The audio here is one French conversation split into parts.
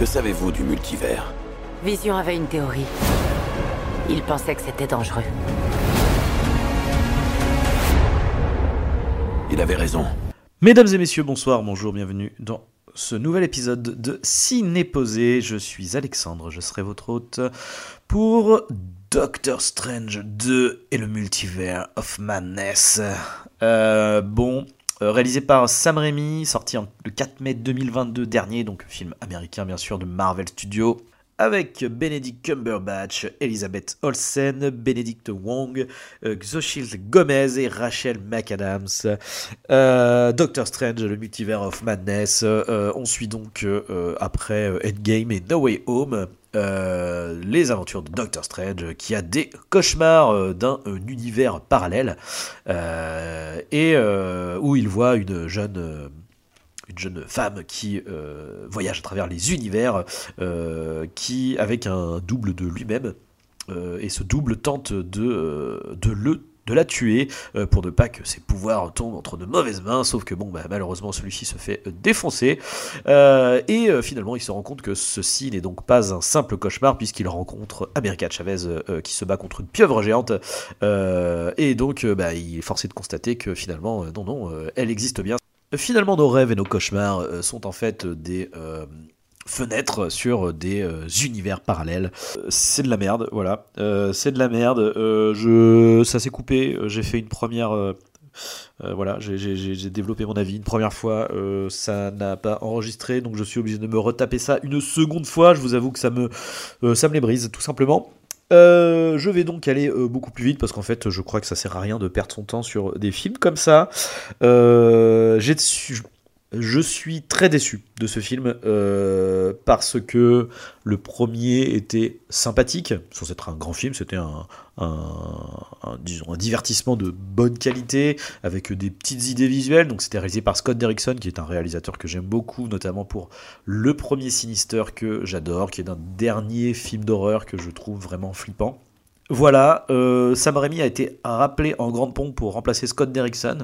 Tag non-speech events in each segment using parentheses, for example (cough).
Que savez-vous du multivers? Vision avait une théorie. Il pensait que c'était dangereux. Il avait raison. Mesdames et messieurs, bonsoir, bonjour, bienvenue dans ce nouvel épisode de Ciné Je suis Alexandre, je serai votre hôte pour Doctor Strange 2 et le multivers of madness. Euh, bon, réalisé par Sam Raimi, sorti le 4 mai 2022 dernier, donc film américain bien sûr de Marvel Studios avec Benedict Cumberbatch, Elizabeth Olsen, Benedict Wong, euh, Xochitl Gomez et Rachel McAdams. Euh, Doctor Strange, le multivers of madness. Euh, on suit donc après Endgame et No Way Home. Les aventures de Doctor Strange qui a des cauchemars d'un univers parallèle et où il voit une jeune une jeune femme qui euh, voyage à travers les univers, euh, qui avec un double de lui-même, euh, et ce double tente de le de la tuer pour ne pas que ses pouvoirs tombent entre de mauvaises mains, sauf que bon, bah, malheureusement celui-ci se fait défoncer, et finalement il se rend compte que ceci n'est donc pas un simple cauchemar, puisqu'il rencontre America Chavez qui se bat contre une pieuvre géante, et donc bah, il est forcé de constater que finalement, non, non, elle existe bien, Finalement, nos rêves et nos cauchemars euh, sont en fait des euh, fenêtres sur des euh, univers parallèles. c'est de la merde, voilà. c'est de la merde. je, ça s'est coupé. J'ai fait une première. voilà, j'ai développé mon avis une première fois, ça n'a pas enregistré, donc je suis obligé de me retaper ça une seconde fois. Je vous avoue que ça me, ça me les brise, tout simplement. Euh, je vais donc aller euh, beaucoup plus vite parce qu'en fait, je crois que ça sert à rien de perdre son temps sur des films comme ça. Euh, j'ai je suis très déçu de ce film euh, parce que le premier était sympathique, sans être un grand film, c'était un, un divertissement de bonne qualité avec des petites idées visuelles. Donc c'était réalisé par Scott Derrickson, qui est un réalisateur que j'aime beaucoup, notamment pour le premier Sinister que j'adore, qui est un dernier film d'horreur que je trouve vraiment flippant. Voilà, euh, Sam Raimi a été rappelé en grande pompe pour remplacer Scott Derrickson.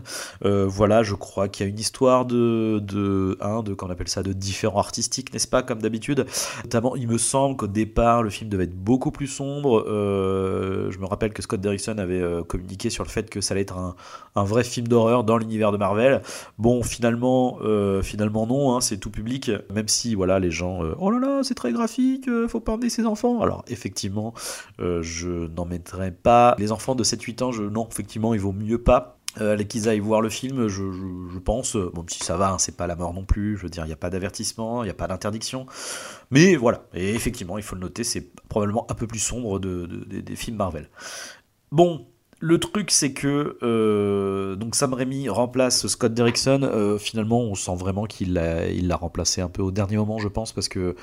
Euh, voilà, je crois qu'il y a une histoire de, de, hein, de qu'on appelle ça, de différents artistiques, n'est-ce pas, comme d'habitude? Notamment, il me semble qu'au départ, le film devait être beaucoup plus sombre. Euh, je me rappelle que Scott Derrickson avait communiqué sur le fait que ça allait être un, vrai film d'horreur dans l'univers de Marvel. Bon, finalement, finalement non, hein, c'est tout public. Même si, voilà, les gens, oh là là, c'est très graphique, faut pas emmener ses enfants. Alors, effectivement, je n'en mettrais pas. Les enfants de 7-8 ans, je, non, effectivement, il vaut mieux pas euh, qu'ils aillent voir le film, je, pense. Bon, si ça va, hein, c'est pas la mort non plus. Je veux dire, il n'y a pas d'avertissement, il n'y a pas d'interdiction. Mais voilà, et effectivement, il faut le noter, c'est probablement un peu plus sombre de, des films Marvel. Bon, le truc, c'est que euh, Sam Raimi remplace Scott Derrickson. Euh, finalement, on sent vraiment qu'il l'a, remplacé un peu au dernier moment, je pense, parce que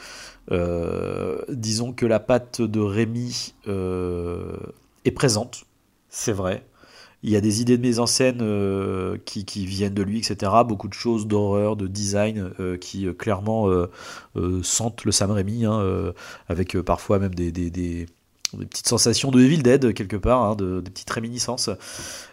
euh, disons que la patte de Raimi est présente, c'est vrai. Il y a des idées de mise en scène qui, viennent de lui, etc. Beaucoup de choses d'horreur, de design qui clairement sentent le Sam Raimi, hein, avec parfois même des petites sensations de Evil Dead quelque part, hein, de, des petites réminiscences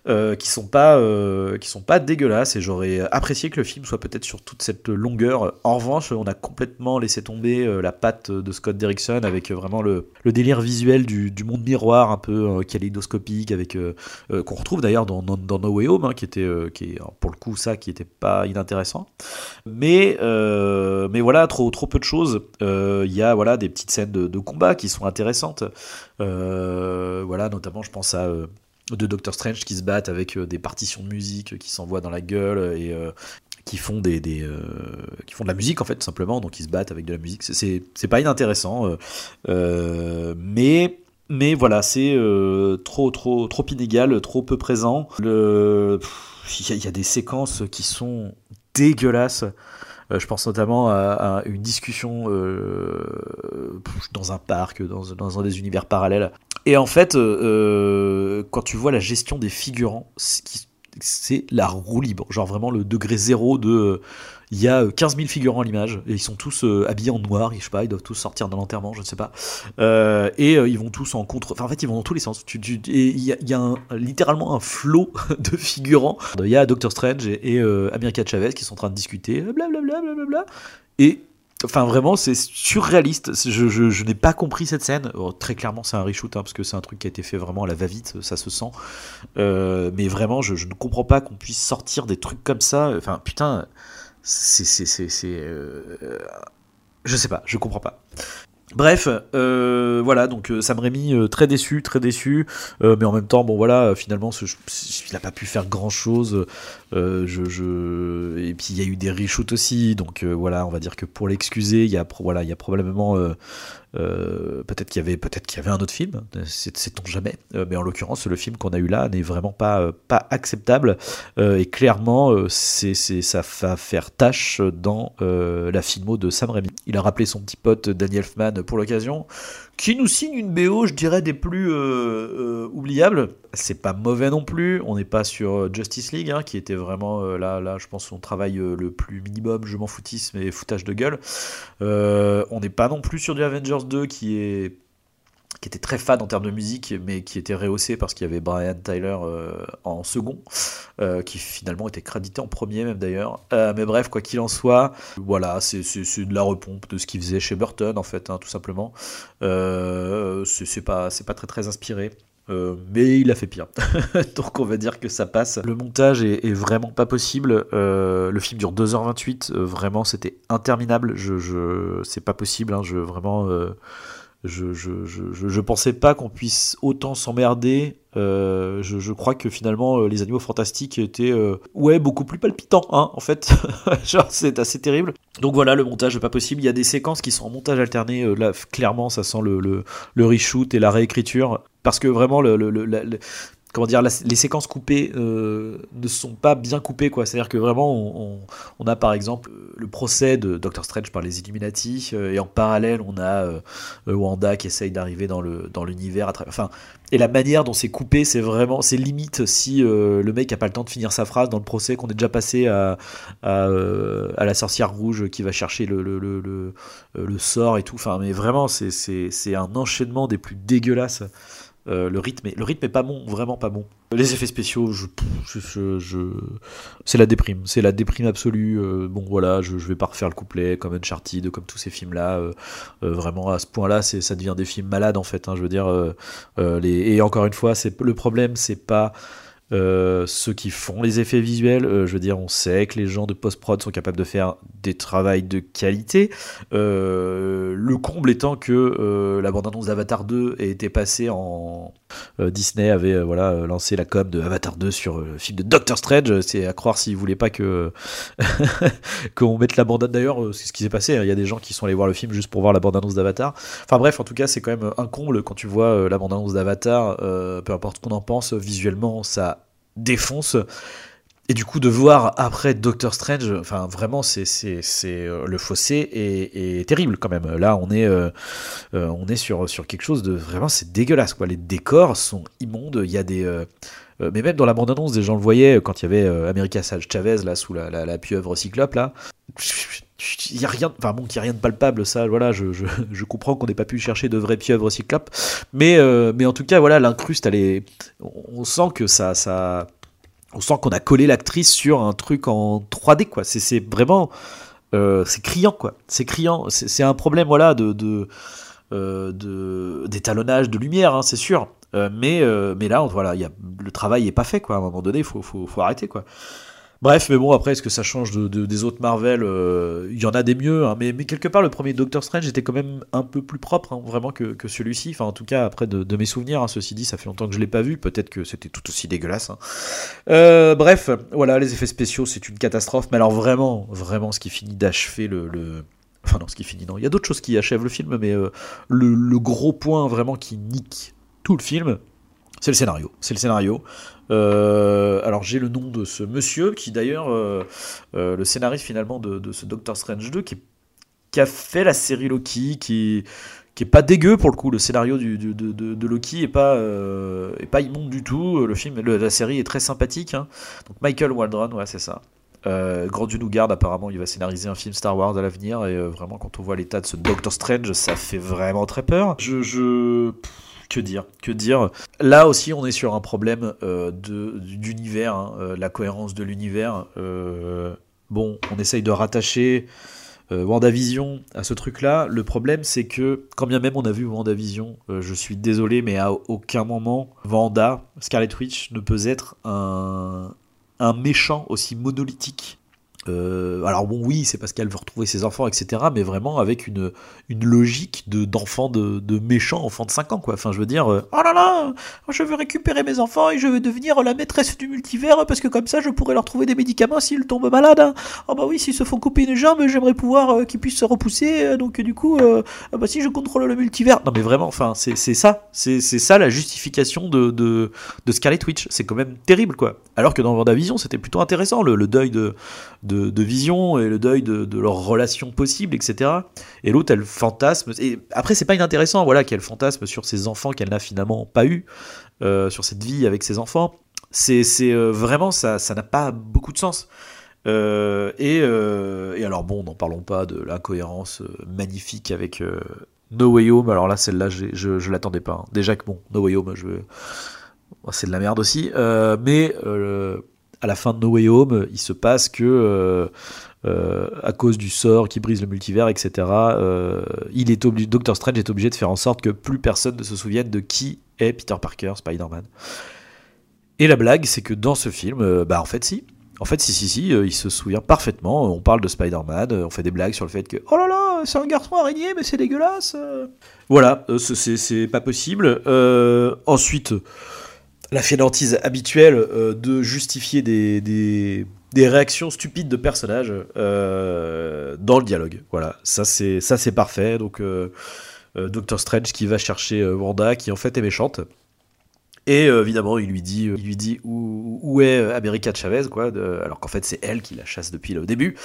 euh, qui sont pas euh, qui sont pas dégueulasses et j'aurais apprécié que le film soit peut-être sur toute cette longueur. En revanche, on a complètement laissé tomber euh, la patte de Scott Derrickson avec vraiment le, délire visuel du, monde miroir un peu kaléidoscopique avec qu'on retrouve d'ailleurs dans, dans, No Way Home, hein, qui était qui est pour le coup ça qui était pas inintéressant. Mais mais voilà, trop trop peu de choses. Il y a voilà des petites scènes de combat qui sont intéressantes. Euh, voilà, notamment, je pense à euh, de Doctor Strange qui se battent avec euh, des partitions de musique qui s'envoient dans la gueule et qui font des, qui font de la musique en fait simplement. Donc ils se battent avec de la musique. C'est pas inintéressant mais mais voilà c'est trop trop trop inégal trop peu présent. Il y, a des séquences qui sont dégueulasses je pense notamment à, une discussion euh, dans un parc, dans, dans, un des univers parallèles. Et en fait, euh, quand tu vois la gestion des figurants, c'est la roue libre. Genre vraiment le degré zéro de il y a 15 euh, 000 figurants à l'image, et ils sont tous euh, habillés en noir, je sais pas, ils doivent tous sortir d'un enterrement, je ne sais pas. Euh, et ils vont tous en contre. Enfin, en fait, ils vont dans tous les sens. et il y a, littéralement un flot (laughs) de figurants. Il y a Doctor Strange et, America Chavez qui sont en train de discuter, blablabla, blablabla. Et Enfin, vraiment, c'est surréaliste. Je, n'ai pas compris cette scène. Oh, très clairement, c'est un reshoot, hein, parce que c'est un truc qui a été fait vraiment à la va-vite, ça se sent. Mais vraiment, je, ne comprends pas qu'on puisse sortir des trucs comme ça. Enfin, putain, c'est. c'est, euh, je sais pas, je comprends pas. Bref, euh, voilà, donc euh, Sam Raimi euh, très déçu, très déçu, mais en même temps, bon voilà, finalement, il n'a pas pu faire grand chose. Et puis il y a eu des reshoots aussi, donc voilà, on va dire que pour l'excuser, il y a, probablement peut-être qu'il y avait un autre film, sait-on jamais. Mais en l'occurrence, le film qu'on a eu là n'est vraiment pas acceptable et clairement, ça va faire tâche dans la filmo de Sam Raimi. Il a rappelé son petit pote Daniel Pour l'occasion, qui nous signe une BO, je dirais, des plus oubliables. C'est pas mauvais non plus. On n'est pas sur Justice League, hein, qui était vraiment là, là, je pense son travail le plus minimum. Je m'en foutisme et foutage de gueule. on n'est pas non plus sur du Avengers 2 qui est qui était très fade en termes de musique, mais qui était rehaussé parce qu'il y avait Brian Tyler euh, en second, euh, qui finalement était crédité en premier même d'ailleurs. Euh, mais bref, quoi qu'il en soit, voilà, c'est de la repompe de ce qu'il faisait chez Burton en fait, hein, tout simplement. c'est pas, pas très très inspiré. mais il a fait pire. (laughs) Donc on va dire que ça passe. Le montage est, vraiment pas possible. le film dure 2h28. vraiment, c'était interminable. Je, je c'est pas possible. Hein, je vraiment je, je, je, je, pensais pas qu'on puisse autant s'emmerder. Euh, je, je, crois que finalement euh, les animaux fantastiques étaient euh, ouais beaucoup plus palpitants hein, en fait. (laughs) Genre c'est assez terrible. Donc voilà le montage pas possible. Il y a des séquences qui sont en montage alterné. Là clairement ça sent le, le, le reshoot et la réécriture parce que vraiment le, le comment dire, les séquences coupées euh, ne sont pas bien coupées, quoi. C'est-à-dire que vraiment, on, a par exemple le procès de Doctor Strange par les Illuminati, euh, et en parallèle, on a euh, Wanda qui essaye d'arriver dans le dans l'univers. Enfin, et la manière dont c'est coupé, c'est vraiment, c'est limite si le mec a pas le temps de finir sa phrase dans le procès, qu'on est déjà passé à à, la sorcière rouge qui va chercher le le, le, sort et tout. Enfin, mais vraiment, c'est un enchaînement des plus dégueulasses. Euh, le rythme, est, le rythme est pas bon, vraiment pas bon. Les effets spéciaux, je, je, c'est la déprime, c'est la déprime absolue. Euh, bon voilà, je, vais pas refaire le couplet comme Uncharted, comme tous ces films-là. Euh, vraiment à ce point-là, c'est ça devient des films malades en fait. Hein, je veux dire, et encore une fois, c'est le problème, c'est pas euh, ceux qui font les effets visuels, euh, je veux dire, on sait que les gens de post-prod sont capables de faire des travails de qualité. Euh, le comble étant que la bande-annonce d'Avatar 2 a été passée en. Disney avait voilà, lancé la com de Avatar 2 sur le film de Doctor Strange. C'est à croire s'ils voulaient pas que (laughs) qu'on mette la bande-annonce. D'ailleurs, c'est ce qui s'est passé. Hein. Il y a des gens qui sont allés voir le film juste pour voir la bande-annonce d'Avatar. Enfin bref, en tout cas, c'est quand même un comble quand tu vois la bande-annonce d'Avatar. peu importe qu'on en pense, visuellement, ça défonce. Et du coup, de voir après Doctor Strange, enfin vraiment, c'est euh, le fossé est, terrible quand même. Là, on est euh, euh, on est sur sur quelque chose de vraiment c'est dégueulasse quoi. Les décors sont immondes. Il y a des mais même dans la bande-annonce, des gens le voyaient quand il y avait America Chavez là sous la, la, pieuvre cyclope là. Il y a rien, enfin bon, qu'il y a rien de palpable, ça, voilà, je, je, je comprends qu'on n'ait pas pu chercher de vraies pieuvres cyclopes, mais, mais en tout cas, voilà, l'incruste, elle est, on sent que ça, ça, on sent qu'on a collé l'actrice sur un truc en 3D, quoi. C'est vraiment, euh, c'est criant, quoi. C'est criant. C'est un problème, voilà, de, de, euh, d'étalonnage de, lumière, hein, c'est sûr. Euh, mais, mais là, voilà, y a, le travail est pas fait, quoi. À un moment donné, il faut, faut, faut arrêter, quoi. Bref, mais bon, après, est-ce que ça change de, des autres Marvel euh, Il y en a des mieux, hein, mais, quelque part, le premier Doctor Strange était quand même un peu plus propre, hein, vraiment, que, que celui-ci. Enfin, en tout cas, après, de, mes souvenirs, hein, ceci dit, ça fait longtemps que je l'ai pas vu. Peut-être que c'était tout aussi dégueulasse. Euh, bref, voilà, les effets spéciaux, c'est une catastrophe. Mais alors, vraiment, vraiment, ce qui finit d'achever le. Enfin, non, ce qui finit, non. Il y a d'autres choses qui achèvent le film, mais euh, le gros point, vraiment, qui nique tout le film, c'est le scénario. C'est le scénario. Euh, alors j'ai le nom de ce monsieur qui d'ailleurs euh, euh, le scénariste finalement de, ce Doctor Strange 2 qui, a fait la série Loki qui qui est pas dégueu pour le coup le scénario de, de, Loki est pas est pas immonde du tout le film la série est très sympathique hein. donc Michael Waldron ouais c'est ça Grand Dieu nous garde, apparemment, il va scénariser un film Star Wars à l'avenir. Et vraiment, quand on voit l'état de ce Doctor Strange, ça fait vraiment très peur. Je que dire Que dire Là aussi, on est sur un problème euh, d'univers, hein, euh, la cohérence de l'univers. Euh, bon, on essaye de rattacher WandaVision à ce truc-là. Le problème, c'est que, quand bien même on a vu WandaVision, je suis désolé, mais à aucun moment, Wanda, Scarlet Witch, ne peut être un méchant aussi monolithique euh, alors bon oui c'est parce qu'elle veut retrouver ses enfants etc mais vraiment avec une, une logique de, d'enfant de, de méchant enfant de 5 ans quoi. Enfin je veux dire euh, oh là là je veux récupérer mes enfants et je veux devenir la maîtresse du multivers parce que comme ça je pourrais leur trouver des médicaments s'ils tombent malades hein. oh bah oui s'ils se font couper une jambe j'aimerais pouvoir euh, qu'ils puissent se repousser donc du coup ah bah si je contrôle le multivers non mais vraiment enfin c'est, ça. C'est, c'est ça la justification de, de, de Scarlet Witch. C'est quand même terrible quoi. Alors que dans WandaVision c'était plutôt intéressant le, deuil de de, vision et le deuil de, de leurs relations possibles, etc. Et l'autre, elle fantasme. Et après, c'est pas inintéressant, voilà, qu'elle fantasme sur ses enfants qu'elle n'a finalement pas eu, euh, sur cette vie avec ses enfants. C'est euh, vraiment ça, ça n'a pas beaucoup de sens. Euh, et, et, alors bon, n'en parlons pas de l'incohérence magnifique avec No Way Home. Alors là, celle-là, je, je l'attendais pas. Hein. Déjà que bon, No Way Home, je c'est de la merde aussi. mais à la fin de No Way Home, il se passe que euh, euh, à cause du sort qui brise le multivers, etc. Euh, il est obligé, Doctor Strange est obligé de faire en sorte que plus personne ne se souvienne de qui est Peter Parker, Spider-Man. Et la blague, c'est que dans ce film, bah en fait si, en fait si si si, il se souvient parfaitement. On parle de Spider-Man, on fait des blagues sur le fait que oh là là, c'est un garçon araignée, mais c'est dégueulasse. Voilà, c'est pas possible. ensuite la fainéantise habituelle euh, de justifier des, réactions stupides de personnages euh, dans le dialogue. Voilà, ça c'est parfait. Donc euh, Doctor Strange qui va chercher Wanda, qui en fait est méchante. Et évidemment, il lui dit, où, est America Chavez, quoi, alors qu'en fait c'est elle qui la chasse depuis le début.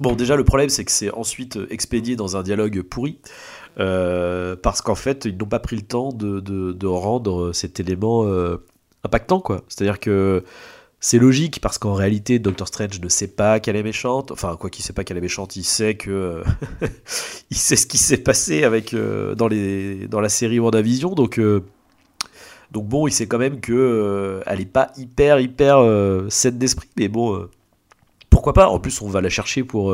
Bon, déjà le problème c'est que c'est ensuite expédié dans un dialogue pourri. parce qu'en fait, ils n'ont pas pris le temps de rendre cet élément impactant, quoi. C'est-à-dire que c'est logique parce qu'en réalité, Doctor Strange ne sait pas qu'elle est méchante. Enfin, quoi qu'il sait pas qu'elle est méchante, il sait que (laughs) il sait ce qui s'est passé avec euh, dans la série WandaVision. Donc euh, donc bon, il sait quand même que euh, elle est pas hyper hyper saine d'esprit, mais bon, pourquoi pas? En plus, on va la chercher pour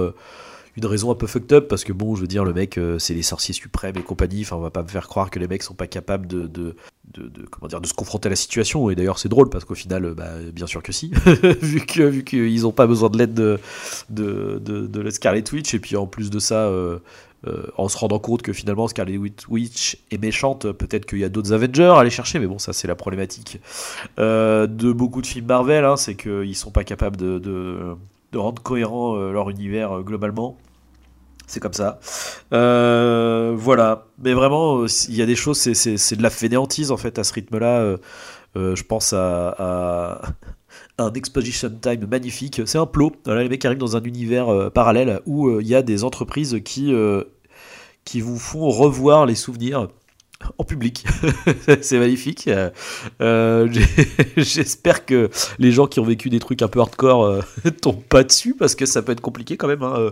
une raison un peu fucked up parce que bon, je veux dire, le mec, euh, c'est les sorciers suprêmes et compagnie. Enfin, on va pas me faire croire que les mecs sont pas capables de, de, de se confronter à la situation. Et d'ailleurs, c'est drôle parce qu'au final, bah, bien sûr que si, (laughs) vu que vu qu'ils ont pas besoin de l'aide de, de, de, Scarlet Witch. Et puis en plus de ça. Euh, euh, en se rendant compte que finalement Scarlet Witch est méchante, peut-être qu'il y a d'autres Avengers à aller chercher, mais bon, ça c'est la problématique de beaucoup de films Marvel, hein, c'est qu'ils sont pas capables de, de rendre cohérent leur univers globalement c'est comme ça. Euh, voilà, mais vraiment, euh, il y a des choses, c'est de la fainéantise en fait à ce rythme-là. Euh, je pense à, (laughs) un exposition time magnifique. C'est un plot. les mecs arrivent dans un univers parallèle où il y a des entreprises qui, qui vous font revoir les souvenirs en public. (laughs) c'est magnifique. Euh, (laughs) j'espère que les gens qui ont vécu des trucs un peu hardcore euh, (laughs) tombent pas dessus parce que ça peut être compliqué quand même. Hein.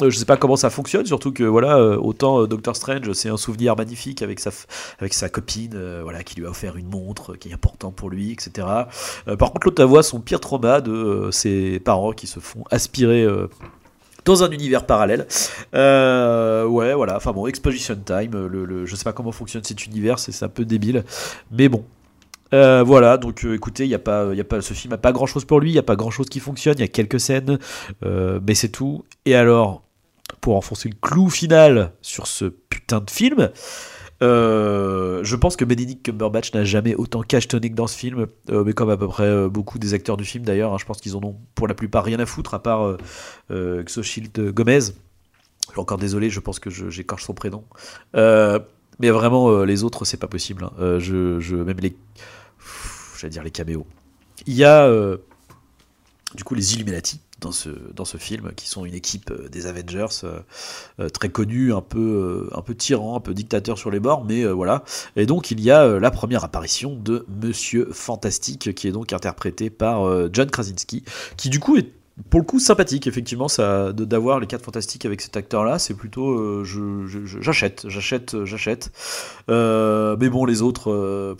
Euh, je sais pas comment ça fonctionne, surtout que voilà, autant Doctor Strange, c'est un souvenir magnifique avec sa, avec sa copine, voilà, qui lui a offert une montre qui est important pour lui, etc. par contre, l'autre voit son pire trauma de ses parents qui se font aspirer dans un univers parallèle. Euh, ouais, voilà. Enfin bon, Exposition Time. Le, je sais pas comment fonctionne cet univers, c'est un peu débile, mais bon. Euh, voilà, donc euh, écoutez, y a pas, y a pas, ce film n'a pas grand chose pour lui, il n'y a pas grand chose qui fonctionne, il y a quelques scènes, mais c'est tout. Et alors, pour enfoncer le clou final sur ce putain de film, euh, je pense que Benedict Cumberbatch n'a jamais autant cachetonné que dans ce film, euh, mais comme à peu près euh, beaucoup des acteurs du film d'ailleurs, hein, je pense qu'ils en ont pour la plupart rien à foutre à part Xochitl Gomez. Encore désolé, je pense que j'écorche son prénom. mais vraiment, les autres, c'est pas possible. Hein. je, même les. J'allais dire les caméos. Il y a du coup les Illuminati dans ce, dans ce film, qui sont une équipe euh, des Avengers euh, euh, très connue, un peu, un peu tyran, un peu dictateur sur les bords, mais voilà. Et donc il y a la première apparition de Monsieur Fantastique, qui est donc interprété par John Krasinski, qui du coup est pour le coup sympathique effectivement ça d'avoir les quatre fantastiques avec cet acteur là c'est plutôt j'achète j'achète j'achète mais bon les autres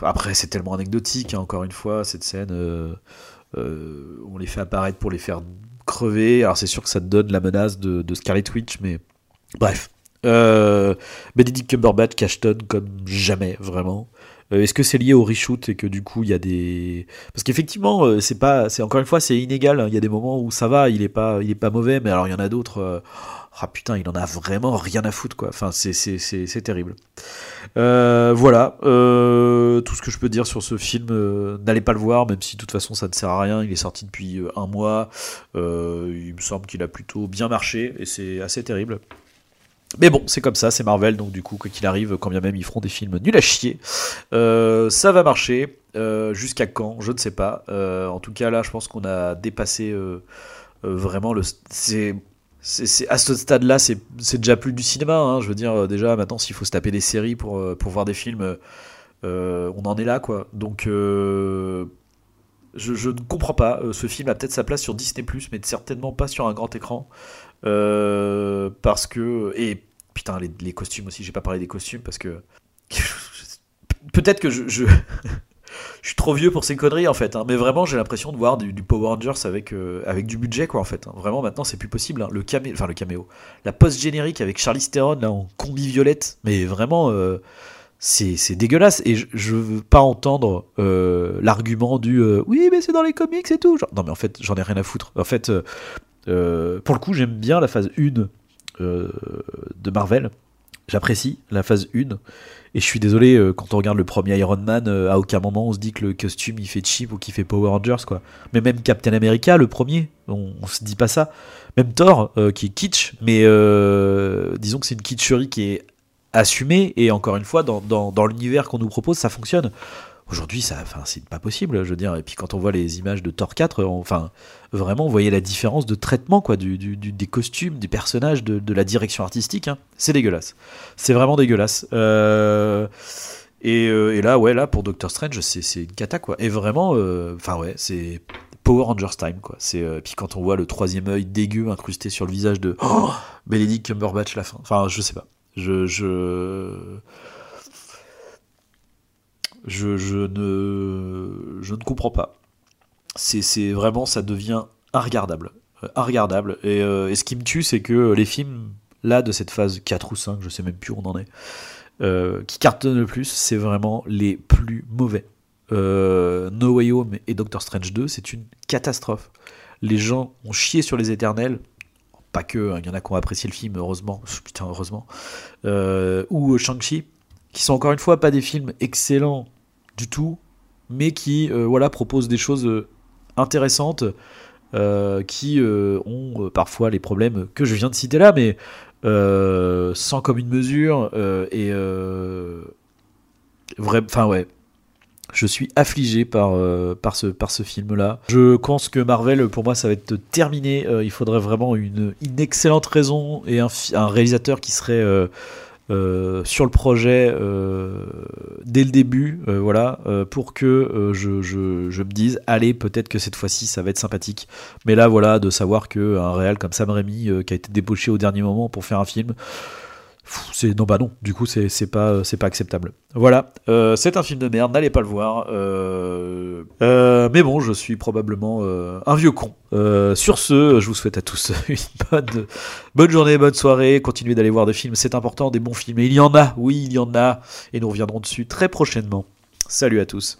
après c'est tellement anecdotique hein, encore une fois cette scène on les fait apparaître pour les faire crever. Alors c'est sûr que ça te donne la menace de, Scarlet Witch, mais bref. Benedict Cumberbatch, Cashton comme jamais, vraiment. Euh, est-ce que c'est lié au reshoot et que du coup il y a des parce qu'effectivement euh, c'est pas c'est encore une fois c'est inégal hein. il y a des moments où ça va il est pas il est pas mauvais mais alors il y en a d'autres euh, ah putain il en a vraiment rien à foutre quoi enfin c'est terrible voilà tout ce que je peux dire sur ce film n'allez pas le voir même si de toute façon ça ne sert à rien il est sorti depuis un mois il me semble qu'il a plutôt bien marché et c'est assez terrible mais bon, c'est comme ça, c'est Marvel, donc du coup, quoi qu'il arrive, quand bien même ils feront des films nuls à chier, euh, ça va marcher. Euh, jusqu'à quand Je ne sais pas. Euh, en tout cas, là, je pense qu'on a dépassé vraiment le. À ce stade-là, c'est, déjà plus du cinéma. Hein. je veux dire, déjà, maintenant, s'il faut se taper des séries pour, pour voir des films, on en est là, quoi. Donc. Je, ne comprends pas. Ce film a peut-être sa place sur Disney, mais certainement pas sur un grand écran. Euh, parce que. Et putain, les, costumes aussi, j'ai pas parlé des costumes parce que. (laughs) Peut-être que je... suis trop vieux pour ces conneries en fait, hein. mais vraiment j'ai l'impression de voir du, Power Rangers avec, euh, avec du budget quoi en fait. Hein. Vraiment maintenant c'est plus possible. Hein. Le caméo, enfin le caméo, la post générique avec Charlie Theron en combi violette, mais vraiment euh, c'est dégueulasse et je, je, veux pas entendre l'argument du oui mais c'est dans les comics et tout. Non mais en fait j'en ai rien à foutre. En fait euh, pour le coup, j'aime bien la phase 1 euh, de Marvel. J'apprécie la phase 1. Et je suis désolé, euh, quand on regarde le premier Iron Man, à aucun moment on se dit que le costume il fait cheap ou qu'il fait Power Rangers, quoi. Mais même Captain America, le premier, on, se dit pas ça. Même Thor, qui est kitsch, mais disons que c'est une kitscherie qui est assumée, et encore une fois, dans l'univers qu'on nous propose, ça fonctionne. Aujourd'hui, ça, enfin, c'est pas possible, je veux dire. Et puis quand on voit les images de Thor 4, enfin, vraiment, vous voyez la différence de traitement, quoi, du, des costumes, des personnages, de, la direction artistique. Hein. C'est dégueulasse. C'est vraiment dégueulasse. Euh, euh, et, là, ouais, là, pour Doctor Strange, c'est une cata, quoi. Et vraiment, euh, ouais, c'est Power Rangers time, quoi. C'est puis quand on voit le troisième œil dégueu incrusté sur le visage de oh, Benedict Cumberbatch, la fin. Enfin, je sais pas. Je, je je, ne, je ne comprends pas. C'est vraiment, ça devient regardable regardable euh, Et, euh, et, ce qui me tue, c'est que les films, là, de cette phase 4 ou 5, je sais même plus où on en est, euh, qui cartonnent le plus, c'est vraiment les plus mauvais. no Way Home et Doctor Strange 2, c'est une catastrophe. Les gens ont chié sur les éternels, pas que, hein, il y en a qui ont apprécié le film, heureusement, putain, heureusement, ou Shang-Chi, qui sont encore une fois pas des films excellents du tout, mais qui euh, voilà proposent des choses euh, intéressantes, euh, qui ont parfois les problèmes que je viens de citer là, mais sans commune mesure et enfin ouais. Je suis affligé par, par ce, par ce film-là. Je pense que Marvel, pour moi, ça va être terminé. il faudrait vraiment une, excellente raison et un réalisateur qui serait euh, sur le projet euh, dès le début, euh, voilà, pour que je, me dise, allez, peut-être que cette fois-ci ça va être sympathique. Mais là, voilà, de savoir qu'un réal comme Sam Raimi, qui a été débauché au dernier moment pour faire un film, c'est non bah non du coup c'est pas c'est pas acceptable. Voilà euh, c'est un film de merde n'allez pas le voir. Euh, euh, mais bon je suis probablement un vieux con. Sur ce je vous souhaite à tous (laughs) une bonne bonne journée bonne soirée. Continuez d'aller voir des films c'est important des bons films. Et il y en a oui il y en a. Et nous reviendrons dessus très prochainement. Salut à tous